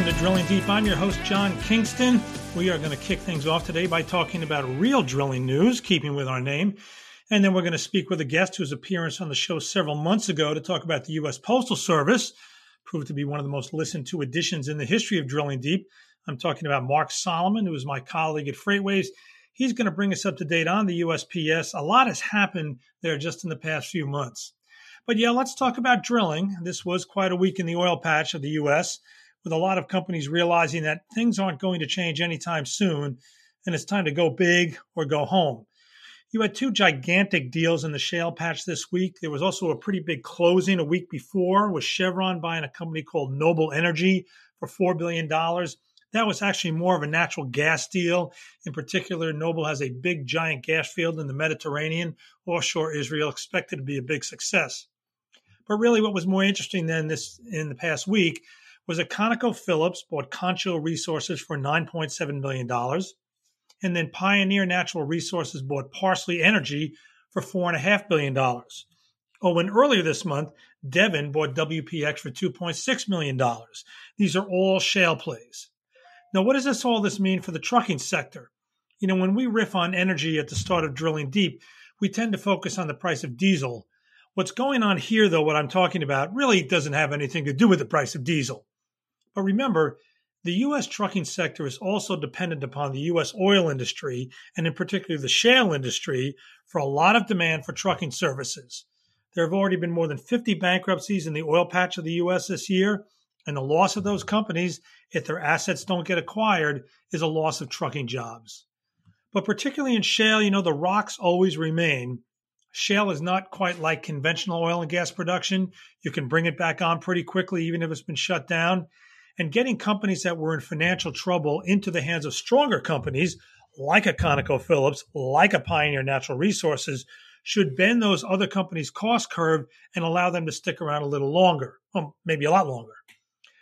Welcome to Drilling Deep. I'm your host, John Kingston. We are going to kick things off today by talking about real drilling news, keeping with our name. And then we're going to speak with a guest whose appearance on the show several months ago to talk about the U.S. Postal Service, proved to be one of the most listened to editions in the history of Drilling Deep. I'm talking about Mark Solomon, who is my colleague at FreightWaves. He's going to bring us up to date on the USPS. A lot has happened there just in the past few months. But yeah, let's talk about drilling. This was quite a week in the oil patch of the U.S with a lot of companies realizing that things aren't going to change anytime soon and it's time to go big or go home. You had two gigantic deals in the shale patch this week. There was also a pretty big closing a week before with Chevron buying a company called Noble Energy for $4 billion. That was actually more of a natural gas deal. In particular, Noble has a big, giant gas field in the Mediterranean, offshore Israel, expected to be a big success. But really, what was more interesting than this in the past week was that ConocoPhillips bought Concho Resources for $9.7 million. And then Pioneer Natural Resources bought Parsley Energy for $4.5 billion. Oh, and earlier this month, Devon bought WPX for $2.6 million. These are all shale plays. Now, what does this all this mean for the trucking sector? You know, when we riff on energy at the start of drilling deep, we tend to focus on the price of diesel. What's going on here, though, what I'm talking about, really doesn't have anything to do with the price of diesel. But remember, the U.S. trucking sector is also dependent upon the U.S. oil industry, and in particular the shale industry, for a lot of demand for trucking services. There have already been more than 50 bankruptcies in the oil patch of the U.S. this year, and the loss of those companies, if their assets don't get acquired, is a loss of trucking jobs. But particularly in shale, you know, the rocks always remain. Shale is not quite like conventional oil and gas production. You can bring it back on pretty quickly, even if it's been shut down and getting companies that were in financial trouble into the hands of stronger companies like a ConocoPhillips, like a Pioneer Natural Resources, should bend those other companies' cost curve and allow them to stick around a little longer, well, maybe a lot longer.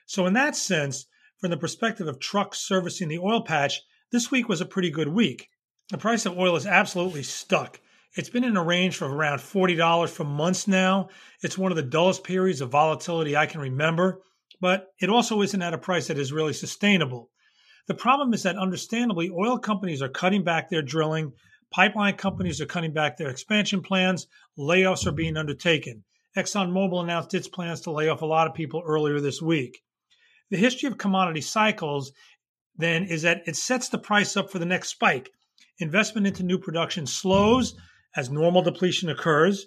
So, in that sense, from the perspective of trucks servicing the oil patch, this week was a pretty good week. The price of oil is absolutely stuck. It's been in a range for around $40 for months now. It's one of the dullest periods of volatility I can remember but it also isn't at a price that is really sustainable. The problem is that, understandably, oil companies are cutting back their drilling, pipeline companies are cutting back their expansion plans, layoffs are being undertaken. ExxonMobil announced its plans to lay off a lot of people earlier this week. The history of commodity cycles, then, is that it sets the price up for the next spike. Investment into new production slows as normal depletion occurs.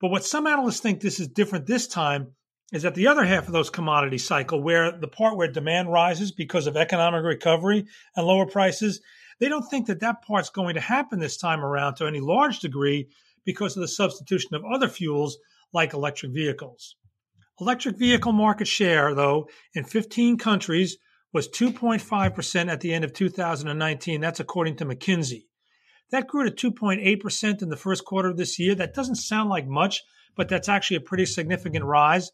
But what some analysts think this is different this time is that the other half of those commodity cycle, where the part where demand rises because of economic recovery and lower prices, they don't think that that part's going to happen this time around to any large degree because of the substitution of other fuels like electric vehicles. Electric vehicle market share, though, in 15 countries was 2.5% at the end of 2019. That's according to McKinsey. That grew to 2.8% in the first quarter of this year. That doesn't sound like much, but that's actually a pretty significant rise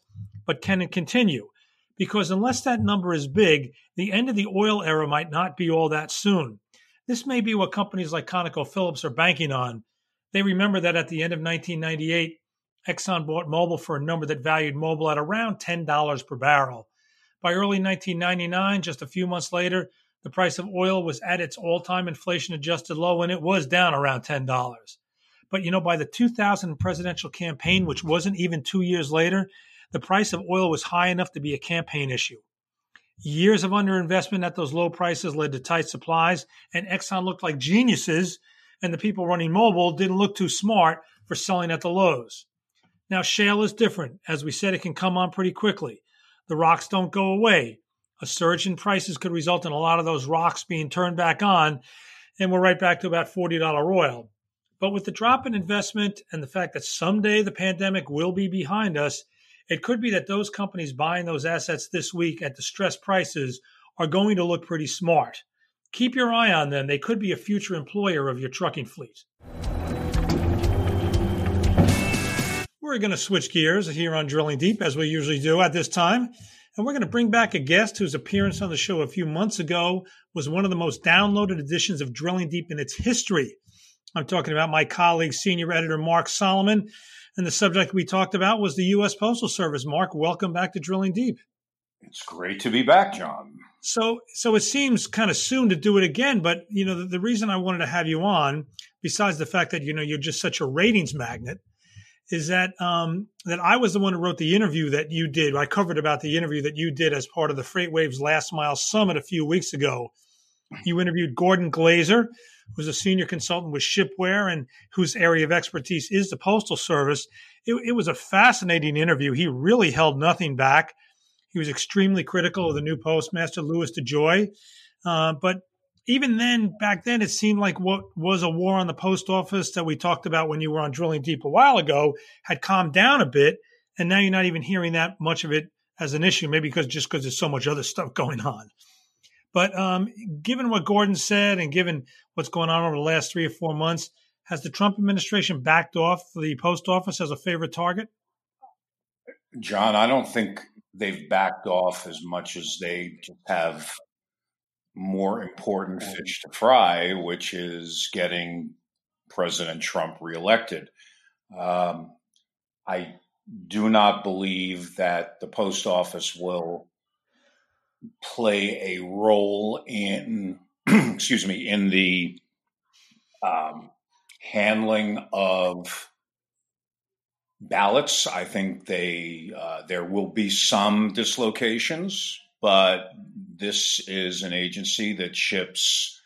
but can it continue? Because unless that number is big, the end of the oil era might not be all that soon. This may be what companies like ConocoPhillips are banking on. They remember that at the end of 1998, Exxon bought Mobil for a number that valued Mobil at around $10 per barrel. By early 1999, just a few months later, the price of oil was at its all time inflation adjusted low and it was down around $10. But you know, by the 2000 presidential campaign, which wasn't even two years later, the price of oil was high enough to be a campaign issue. Years of underinvestment at those low prices led to tight supplies, and Exxon looked like geniuses, and the people running Mobil didn't look too smart for selling at the lows. Now, shale is different. As we said, it can come on pretty quickly. The rocks don't go away. A surge in prices could result in a lot of those rocks being turned back on. and we're right back to about $40 oil. But with the drop in investment and the fact that someday the pandemic will be behind us, it could be that those companies buying those assets this week at distressed prices are going to look pretty smart. Keep your eye on them. They could be a future employer of your trucking fleet. We're going to switch gears here on Drilling Deep, as we usually do at this time. And we're going to bring back a guest whose appearance on the show a few months ago was one of the most downloaded editions of Drilling Deep in its history. I'm talking about my colleague, senior editor Mark Solomon. And the subject we talked about was the U.S. Postal Service. Mark, welcome back to Drilling Deep. It's great to be back, John. So, so it seems kind of soon to do it again. But you know, the, the reason I wanted to have you on, besides the fact that you know you're just such a ratings magnet, is that um, that I was the one who wrote the interview that you did. I covered about the interview that you did as part of the FreightWaves Last Mile Summit a few weeks ago. You interviewed Gordon Glazer, who's a senior consultant with Shipware and whose area of expertise is the Postal Service. It, it was a fascinating interview. He really held nothing back. He was extremely critical of the new postmaster, Louis DeJoy. Uh, but even then, back then, it seemed like what was a war on the post office that we talked about when you were on Drilling Deep a while ago had calmed down a bit. And now you're not even hearing that much of it as an issue, maybe because just because there's so much other stuff going on. But um, given what Gordon said and given what's going on over the last three or four months, has the Trump administration backed off the post office as a favorite target? John, I don't think they've backed off as much as they have more important fish to fry, which is getting President Trump reelected. Um, I do not believe that the post office will play a role in, excuse me, in the um, handling of ballots. I think they uh, there will be some dislocations, but this is an agency that ships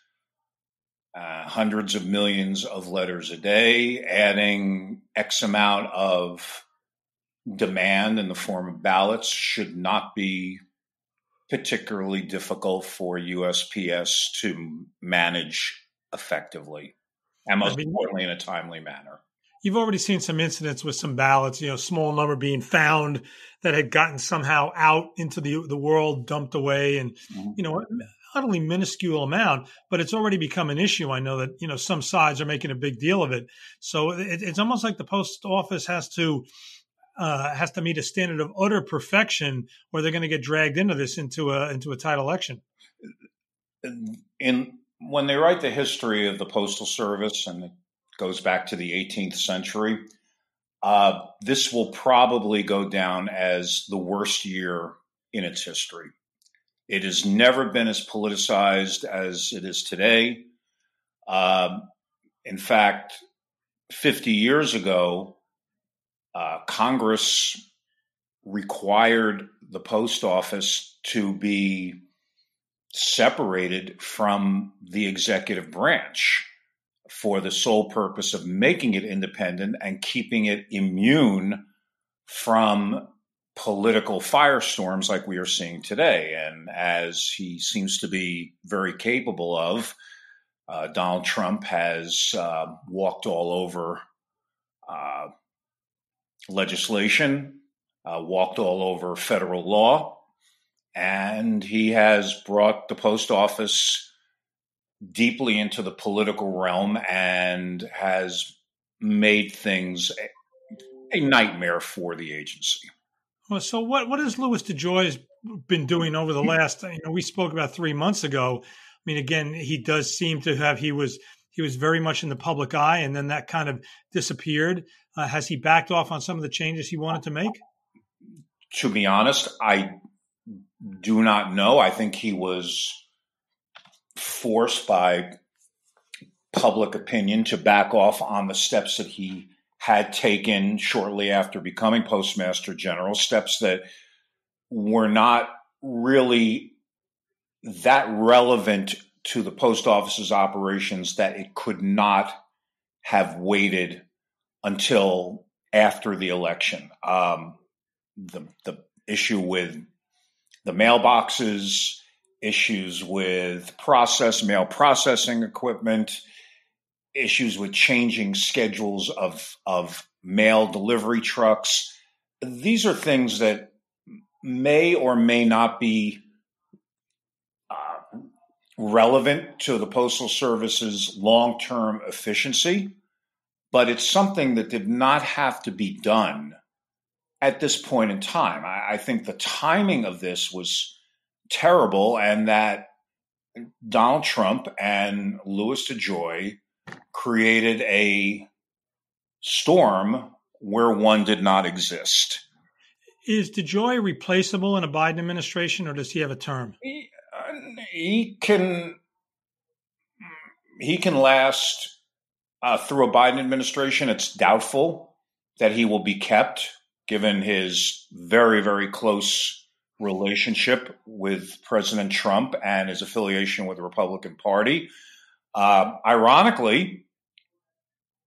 uh, hundreds of millions of letters a day, adding X amount of demand in the form of ballots should not be particularly difficult for USPS to manage effectively and most importantly in a timely manner you've already seen some incidents with some ballots, you know, small number being found that had gotten somehow out into the the world, dumped away, and mm-hmm. you know, not only minuscule amount, but it's already become an issue. I know that you know some sides are making a big deal of it, so it, it's almost like the post office has to. Uh, has to meet a standard of utter perfection, or they're going to get dragged into this into a into a tight election. In when they write the history of the postal service and it goes back to the 18th century. Uh, this will probably go down as the worst year in its history. It has never been as politicized as it is today. Uh, in fact, 50 years ago, uh, Congress required the post office to be separated from the executive branch for the sole purpose of making it independent and keeping it immune from political firestorms like we are seeing today. And as he seems to be very capable of, uh, Donald Trump has uh, walked all over uh, legislation, uh, walked all over federal law, and he has brought the post office deeply into the political realm and has made things a, a nightmare for the agency. Well, so what what has Louis DeJoy has been doing over the last? You know, we spoke about three months ago. I mean, again, he does seem to have he was he was very much in the public eye, and then that kind of disappeared. Uh, has he backed off on some of the changes he wanted to make? To be honest, I do not know. I think he was forced by public opinion to back off on the steps that he had taken shortly after becoming postmaster general, steps that were not really that relevant to the post office's operations that it could not have waited until after the election. Um, the the issue with the mailboxes, issues with process mail processing equipment, issues with changing schedules of of mail delivery trucks. These are things that may or may not be uh, relevant to the Postal Service's long term efficiency, but it's something that did not have to be done at this point in time. I, I think the timing of this was terrible, and that Donald Trump and Louis DeJoy created a storm where one did not exist. Is DeJoy replaceable in a Biden administration, or does he have a term? He, uh, he can he can last uh, through a Biden administration. It's doubtful that he will be kept, given his very very close relationship with President Trump and his affiliation with the Republican Party. Uh, ironically,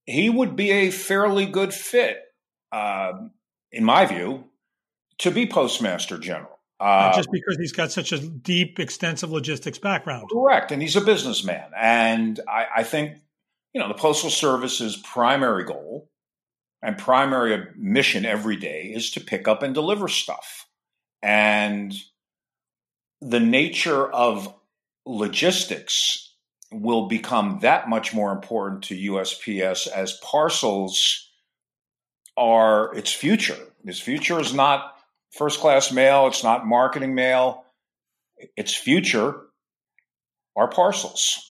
he would be a fairly good fit, uh, in my view, to be Postmaster General. Uh, just because he's got such a deep, extensive logistics background. Correct. And he's a businessman. And I, I think, you know, the Postal Service's primary goal and primary mission every day is to pick up and deliver stuff. And the nature of logistics will become that much more important to USPS as parcels are its future. Its future is not first class mail, it's not marketing mail. Its future are parcels.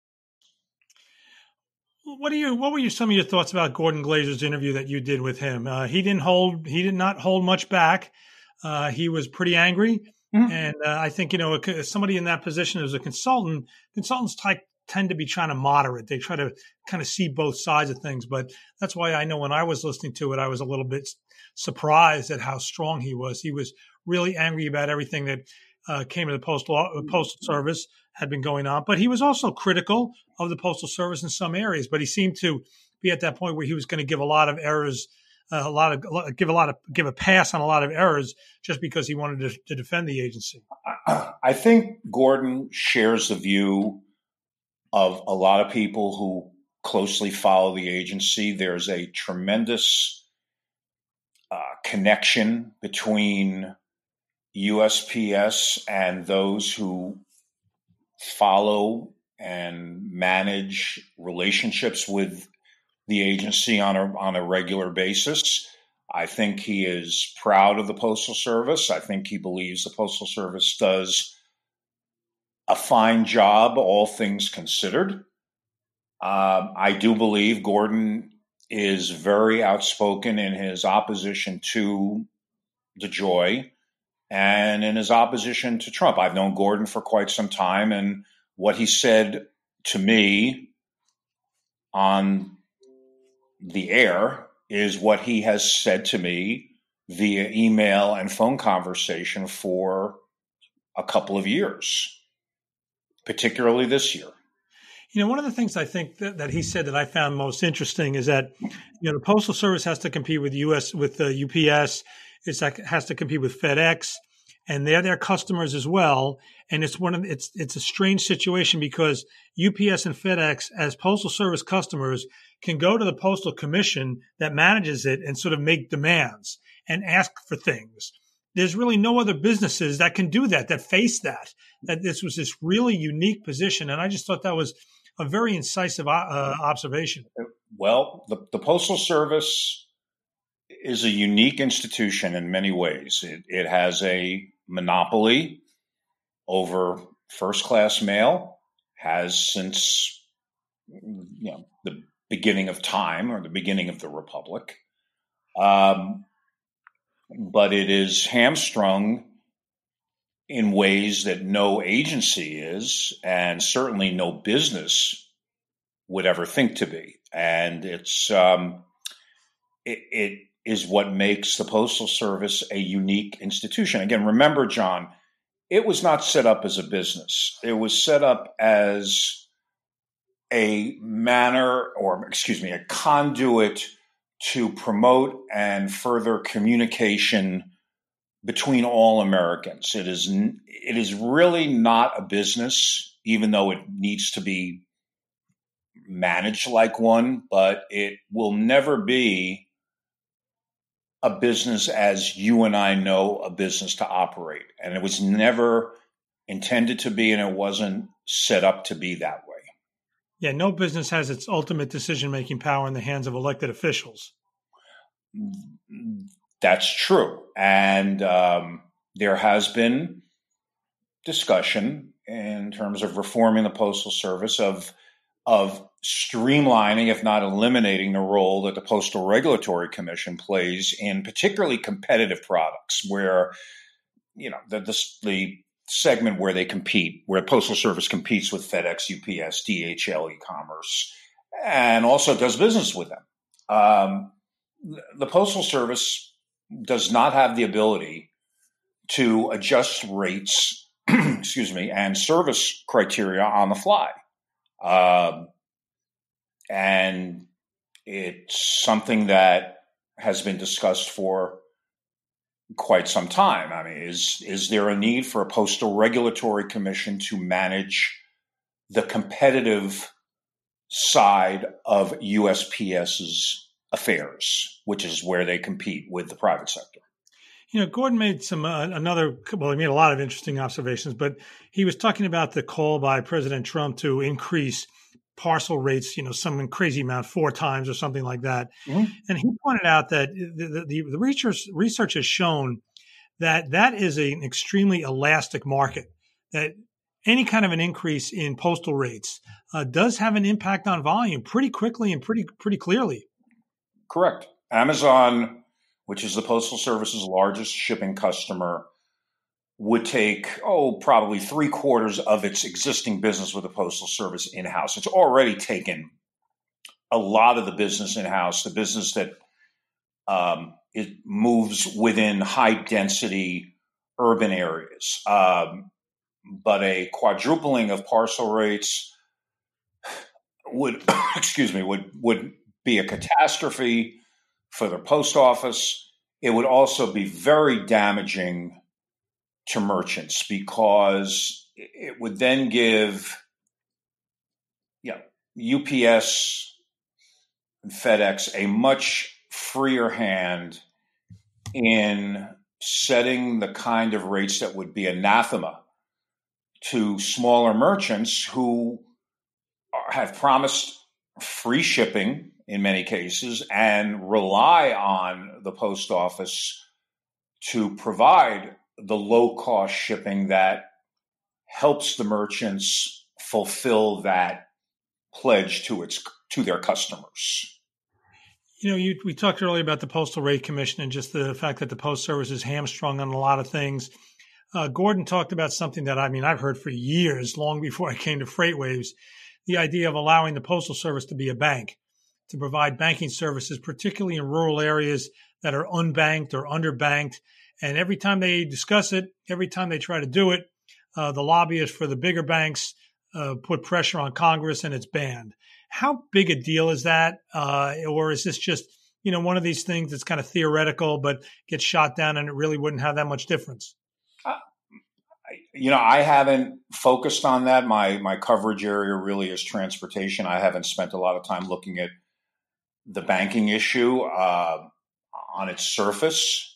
What do you? What were you? Some of your thoughts about Gordon Glazer's interview that you did with him? Uh, he didn't hold. He did not hold much back. Uh, he was pretty angry, mm-hmm. and uh, I think you know somebody in that position as a consultant. Consultants type, tend to be trying to moderate. They try to kind of see both sides of things. But that's why I know when I was listening to it, I was a little bit surprised at how strong he was. He was really angry about everything that uh, came to the postal uh, postal service had been going on. But he was also critical of the postal service in some areas. But he seemed to be at that point where he was going to give a lot of errors, uh, a lot of give a lot of give a pass on a lot of errors just because he wanted to, to defend the agency. I think Gordon shares the view of a lot of people who closely follow the agency. There's a tremendous uh, connection between USPS and those who follow and manage relationships with the agency on a on a regular basis. I think he is proud of the Postal Service. I think he believes the Postal Service does a fine job, all things considered. Uh, I do believe Gordon is very outspoken in his opposition to DeJoy and in his opposition to Trump. I've known Gordon for quite some time, and what he said to me on the air is what he has said to me via email and phone conversation for a couple of years, particularly this year. You know, one of the things I think that, that, he said that I found most interesting is that you know the postal service has to compete with U.S. with uh, the UPS it has to compete with FedEx, and they're their customers as well. And it's one of it's it's a strange situation because UPS and FedEx, as postal service customers, can go to the postal commission that manages it and sort of make demands and ask for things. There's really no other businesses that can do that, that face that. That this was this really unique position, and I just thought that was a very incisive uh, observation. Well, the, the postal service is a unique institution in many ways. It, it has a monopoly over first class mail, has since you know the beginning of time or the beginning of the republic. Um, but it is hamstrung in ways that no agency is, and certainly no business would ever think to be, and it's um, it, it is what makes the Postal Service a unique institution. Again, remember, John, it was not set up as a business. It was set up as a manner, or excuse me, a conduit to promote and further communication between all Americans. It is it is really not a business, even though it needs to be managed like one, but it will never be a business as you and I know a business to operate. And it was never intended to be, and it wasn't set up to be that way. Yeah, no business has its ultimate decision making power in the hands of elected officials. That's true. And um, there has been discussion in terms of reforming the Postal Service of of streamlining, if not eliminating, the role that the Postal Regulatory Commission plays in particularly competitive products, where you know the, the, the segment where they compete, where Postal Service competes with FedEx, UPS, DHL, e-commerce, and also does business with them. Um, the Postal Service does not have the ability to adjust rates, excuse me, and service criteria on the fly. Um, and it's something that has been discussed for quite some time. I mean, is is there a need for a postal regulatory commission to manage the competitive side of USPS's affairs, which is where they compete with the private sector? You know, Gordon made some uh, another. Well, he made a lot of interesting observations, but he was talking about the call by President Trump to increase parcel rates, you know, some crazy amount, four times or something like that. Mm-hmm. And he pointed out that the, the, the, research research has shown that that is an extremely elastic market. That any kind of an increase in postal rates uh, does have an impact on volume pretty quickly and pretty pretty clearly. Correct. Amazon which is the Postal Service's largest shipping customer, would take, oh, probably three quarters of its existing business with the Postal Service in house. It's already taken a lot of the business in house, the business that um, it moves within high density urban areas. Um, but a quadrupling of parcel rates would, excuse me, would would be a catastrophe for the post office. It would also be very damaging to merchants because it would then give yeah, UPS and FedEx a much freer hand in setting the kind of rates that would be anathema to smaller merchants who have promised free shipping in many cases and rely on the post office to provide the low cost shipping that helps the merchants fulfill that pledge to its to their customers. You know, you, we talked earlier about the Postal Rate Commission and just the fact that the Post Service is hamstrung on a lot of things. Uh, Gordon talked about something that I mean I've heard for years, long before I came to FreightWaves, the idea of allowing the Postal Service to be a bank to provide banking services, particularly in rural areas that are unbanked or underbanked. And every time they discuss it, every time they try to do it, uh, the lobbyists for the bigger banks uh, put pressure on Congress and it's banned. How big a deal is that? Uh, or is this just, you know, one of these things that's kind of theoretical but gets shot down and it really wouldn't have that much difference? Uh, you know, I haven't focused on that. My my coverage area really is transportation. I haven't spent a lot of time looking at the banking issue uh, on its surface.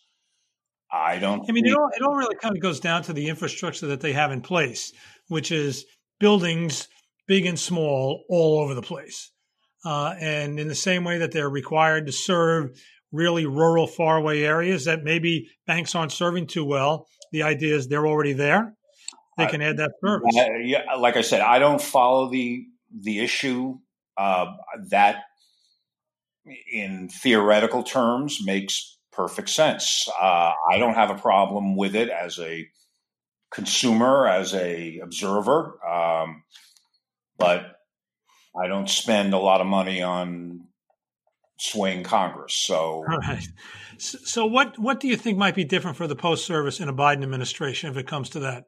I don't. I mean, it all, it all really kind of goes down to the infrastructure that they have in place, which is buildings, big and small, all over the place. Uh, and in the same way that they're required to serve really rural, faraway areas that maybe banks aren't serving too well, the idea is they're already there. They can add that service. Yeah, like I said, I don't follow the the issue uh, that in theoretical terms makes perfect sense. Uh, I don't have a problem with it as a consumer, as a observer, um, but I don't spend a lot of money on swaying Congress. So, All right. So, what what do you think might be different for the Post Service in a Biden administration if it comes to that?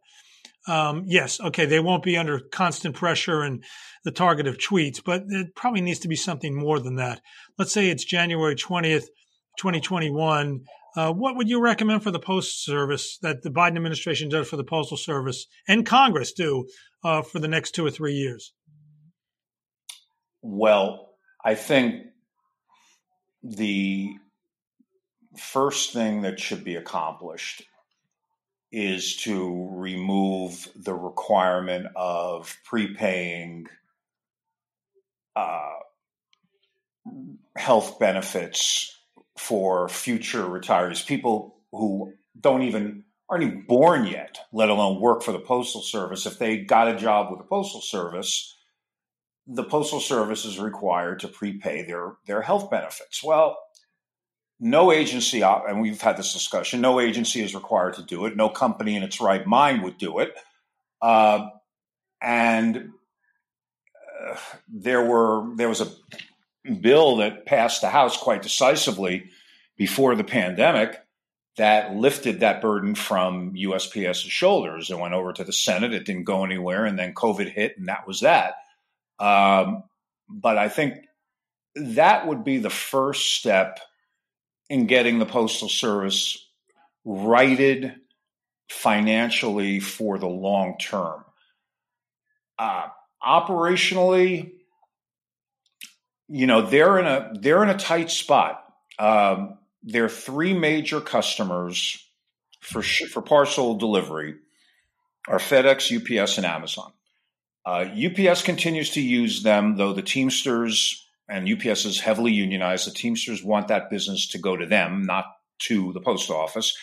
Um, yes, okay, they won't be under constant pressure and the target of tweets, but it probably needs to be something more than that. Let's say it's January twentieth, twenty twenty one. Uh, what would you recommend for the Post Service that the Biden administration does for the Postal Service and Congress do uh, for the next two or three years? Well, I think the first thing that should be accomplished is to remove the requirement of prepaying uh, health benefits for future retirees, people who don't even aren't even born yet, let alone work for the postal service. If they got a job with the postal service, the postal service is required to prepay their their health benefits. Well, no agency, and we've had this discussion, no agency is required to do it. No company in its right mind would do it. Uh, and uh, there were there was a bill that passed the House quite decisively before the pandemic that lifted that burden from USPS's shoulders. It went over to the Senate. It didn't go anywhere, and then COVID hit, and that was that. Um, but I think that would be the first step in getting the Postal Service righted financially for the long term. Uh, operationally, you know they're in a they're in a tight spot. Um, there are three major customers for for parcel delivery are FedEx, UPS, and Amazon. Uh, UPS continues to use them, though the Teamsters and UPS is heavily unionized. The Teamsters want that business to go to them, not to the post office.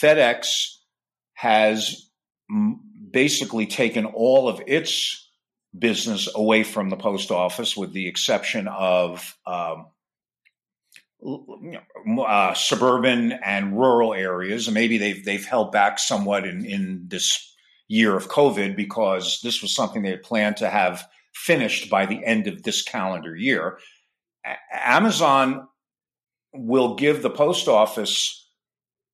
FedEx has basically taken all of its business away from the post office, with the exception of um, uh, suburban and rural areas. maybe they've they've held back somewhat in in this year of COVID because this was something they had planned to have finished by the end of this calendar year. Amazon will give the post office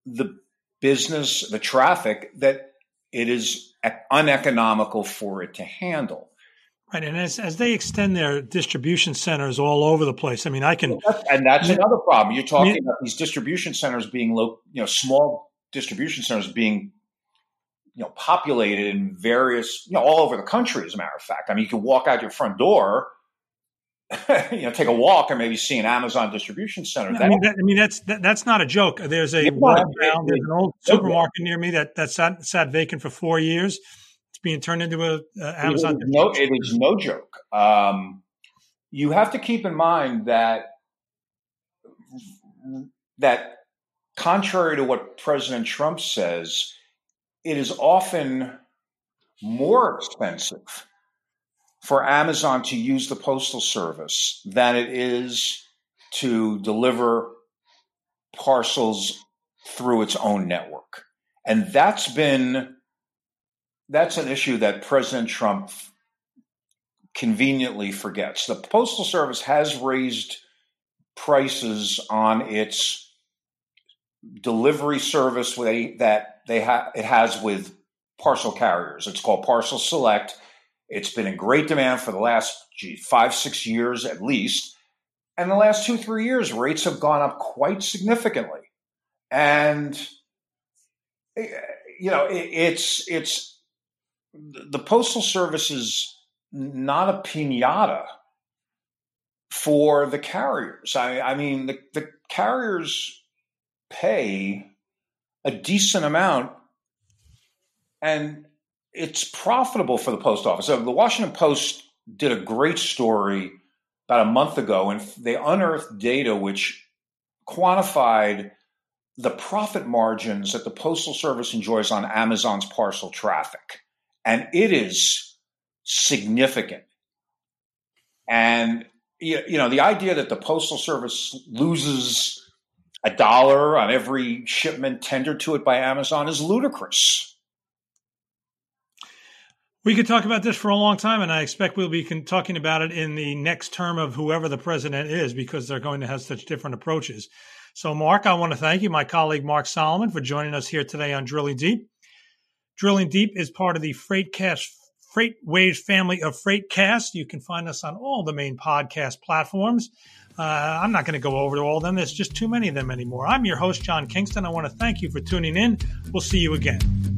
the business, the traffic that it is uneconomical for it to handle. Right, and as, as they extend their distribution centers all over the place, I mean, I can, and that's, and that's another problem. You're talking about these distribution centers being low, you know, small distribution centers being you know populated in various you know all over the country. As a matter of fact, I mean you can walk out your front door, you know, take a walk and maybe see an Amazon distribution center. I mean, that, I mean that's that, that's not a joke. There's a down, there's an old supermarket near me that that sat, sat vacant for four years. It's being turned into a, a Amazon. It is no, it is no joke. Um, you have to keep in mind that that contrary to what President Trump says, it is often more expensive for Amazon to use the Postal Service than it is to deliver parcels through its own network. And that's been that's an issue that President Trump conveniently forgets. The Postal Service has raised prices on its delivery service that they have it has with parcel carriers. It's called Parcel Select. It's been in great demand for the last gee, five, six years at least. And the last two, three years, rates have gone up quite significantly. And eh, you know, it, it's it's the postal service is not a pinata for the carriers. I, I mean, the, the carriers pay a decent amount and it's profitable for the post office. So the Washington Post did a great story about a month ago and they unearthed data which quantified the profit margins that the postal service enjoys on Amazon's parcel traffic. And it is significant. And you know, the idea that the postal service loses a dollar on every shipment tendered to it by Amazon is ludicrous. We could talk about this for a long time, and I expect we'll be talking about it in the next term of whoever the president is because they're going to have such different approaches. So, Mark, I want to thank you, my colleague Mark Solomon, for joining us here today on Drilling Deep. Drilling Deep is part of the Freightcast FreightWaves family of Freightcast. You can find us on all the main podcast platforms. Uh, I'm not going to go over to all of them. There's just too many of them anymore. I'm your host, John Kingston. I want to thank you for tuning in. We'll see you again.